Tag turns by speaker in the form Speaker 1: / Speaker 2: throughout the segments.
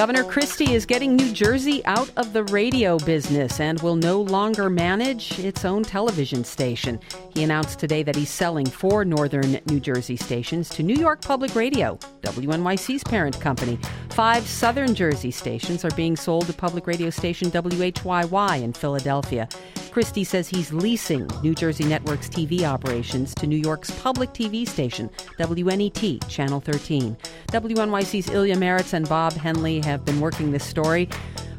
Speaker 1: Governor Christie is getting New Jersey out of the radio business and will no longer manage its own television station. He announced today that he's selling four northern New Jersey stations to New York Public Radio, WNYC's parent company. Five southern Jersey stations are being sold to public radio station WHYY in Philadelphia. Christie says he's leasing New Jersey Network's TV operations to New York's public TV station, WNET, Channel 13. WNYC's Ilya Marritz and Bob Hennelly have been working this story.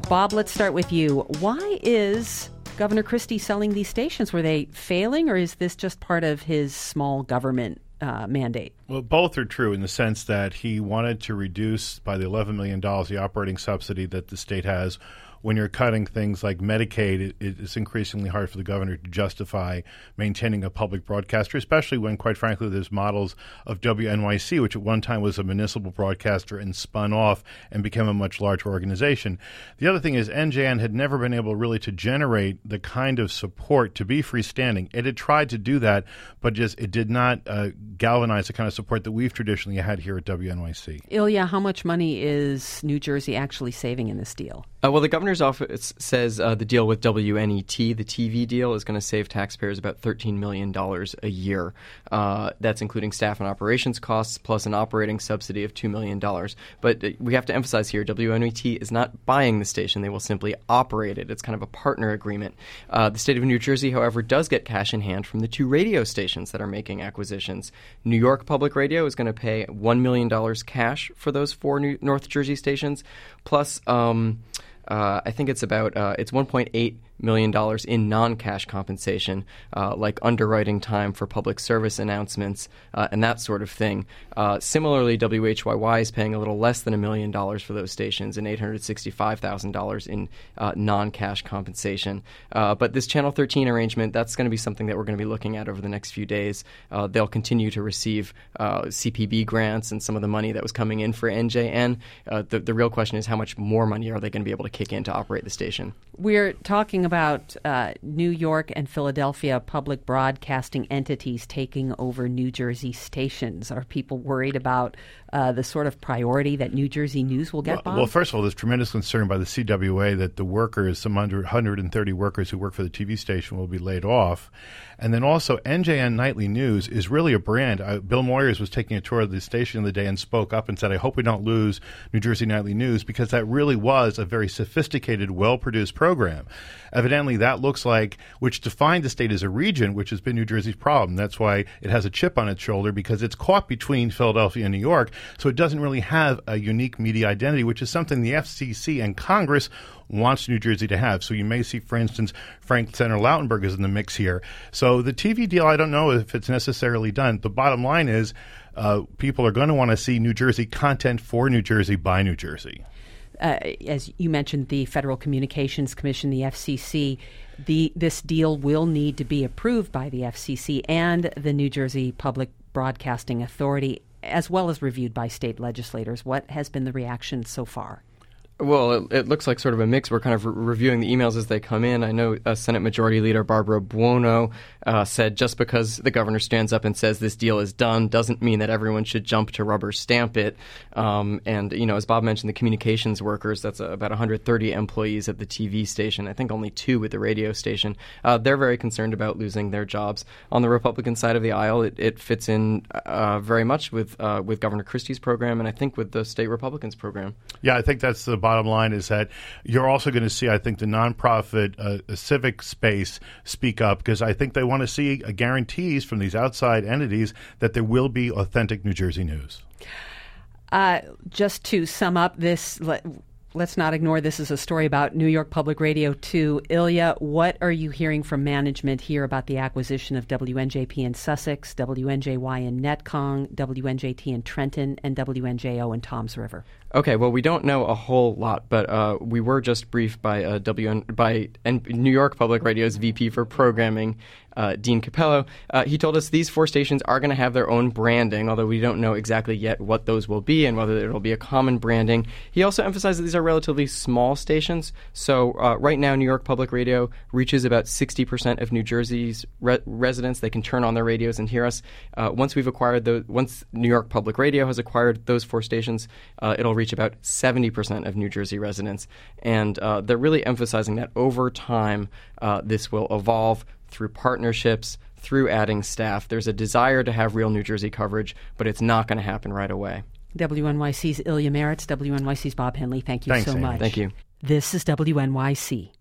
Speaker 1: Bob, let's start with you. Why is Governor Christie selling these stations? Were they failing, or is this just part of his small government uh, mandate?
Speaker 2: Well, both are true in the sense that he wanted to reduce by the $11 million the operating subsidy that the state has when you're cutting things like Medicaid, it, it's increasingly hard for the governor to justify maintaining a public broadcaster, especially when, quite frankly, there's models of WNYC, which at one time was a municipal broadcaster and spun off and became a much larger organization. The other thing is NJN had never been able really to generate the kind of support to be freestanding. It had tried to do that, but just it did not uh, galvanize the kind of support that we've traditionally had here at WNYC.
Speaker 1: Ilya, how much money is New Jersey actually saving in this deal?
Speaker 3: Uh, well, the governor's office says uh, the deal with WNET, the TV deal, is going to save taxpayers about $13 million a year. Uh, that's including staff and operations costs plus an operating subsidy of $2 million. But uh, we have to emphasize here WNET is not buying the station, they will simply operate it. It's kind of a partner agreement. Uh, the state of New Jersey, however, does get cash in hand from the two radio stations that are making acquisitions. New York Public Radio is going to pay $1 million cash for those four New- North Jersey stations, plus. Um, I think it's about uh, it's 1.8 million dollars in non-cash compensation, uh, like underwriting time for public service announcements uh, and that sort of thing. Uh, similarly, WHYY is paying a little less than a million dollars for those stations and eight hundred sixty-five thousand dollars in uh, non-cash compensation. Uh, but this Channel 13 arrangement, that's going to be something that we're going to be looking at over the next few days. They'll continue to receive CPB grants and some of the money that was coming in for NJN. the, the real question is how much more money are they going to be able to kick in to operate the station?
Speaker 1: We're talking about uh, New York and Philadelphia public broadcasting entities taking over New Jersey stations. Are people worried about uh, the sort of priority that New Jersey News will get?
Speaker 2: Well, well, first of all, there's tremendous concern by the CWA that the workers, some 130 workers who work for the TV station, will be laid off. And then also, NJN Nightly News is really a brand. Uh, Bill Moyers was taking a tour of the station the other day and spoke up and said, I hope we don't lose New Jersey Nightly News because that really was a very sophisticated, well produced program. Evidently, that looks like, which defined the state as a region, which has been New Jersey's problem. That's why it has a chip on its shoulder because it's caught between Philadelphia and New York. So it doesn't really have a unique media identity, which is something the FCC and Congress wants New Jersey to have. So you may see, for instance, Frank Senator Lautenberg is in the mix here. So the TV deal, I don't know if it's necessarily done. The bottom line is uh, people are going to want to see New Jersey content for New Jersey by New Jersey
Speaker 1: uh, as you mentioned, the Federal Communications Commission, the FCC, the this deal will need to be approved by the FCC and the New Jersey Public Broadcasting Authority, as well as reviewed by state legislators. What has been the reaction so far?
Speaker 3: Well, it, it, looks like sort of a mix. We're kind of re- reviewing the emails as they come in. I know uh, Senate Majority Leader Barbara Buono uh, said just because the governor stands up and says this deal is done doesn't mean that everyone should jump to rubber stamp it. Um, and, you know, as Bob mentioned, the communications workers, that's uh, about 130 employees at the TV station, I think only two with the radio station, uh, they're very concerned about losing their jobs. On the Republican side of the aisle, it, it fits in uh, very much with, uh, with Governor Christie's program and I think with the state Republicans program.
Speaker 2: Yeah, I think that's the bottom line is that you're also going to see, I think, the nonprofit uh, civic space speak up because I think they want to see uh, guarantees from these outside entities that there will be authentic New Jersey news.
Speaker 1: Uh, just to sum up this, let, us not ignore this is a story about New York Public Radio too. Ilya, what are you hearing from management here about the acquisition of WNJP in Sussex, WNJY in Netcong, WNJT in Trenton, and WNJO in Toms River?
Speaker 3: Okay, well, we don't know a whole lot, but uh, we were just briefed by uh, WN by N- New York Public Radio's VP for programming, uh, Dean Cappello, Uh, he told us these four stations are going to have their own branding, although we don't know exactly yet what those will be and whether it'll be a common branding. He also emphasized that these are relatively small stations. So uh, right now, New York Public Radio reaches about 60% of New Jersey's re- residents. They can turn on their radios and hear us. Uh, once we've acquired the, once New York Public Radio has acquired those four stations, uh, it'll reach about 70% of New Jersey residents. And uh, they're really emphasizing that over time, this will evolve through partnerships, through adding staff. There's a desire to have real New Jersey coverage, but it's not going to happen right away.
Speaker 1: WNYC's Ilya Marritz, WNYC's Bob Hennelly. Thank you
Speaker 2: Thanks,
Speaker 1: so
Speaker 2: Amy.
Speaker 1: much.
Speaker 3: Thank you.
Speaker 1: This is WNYC.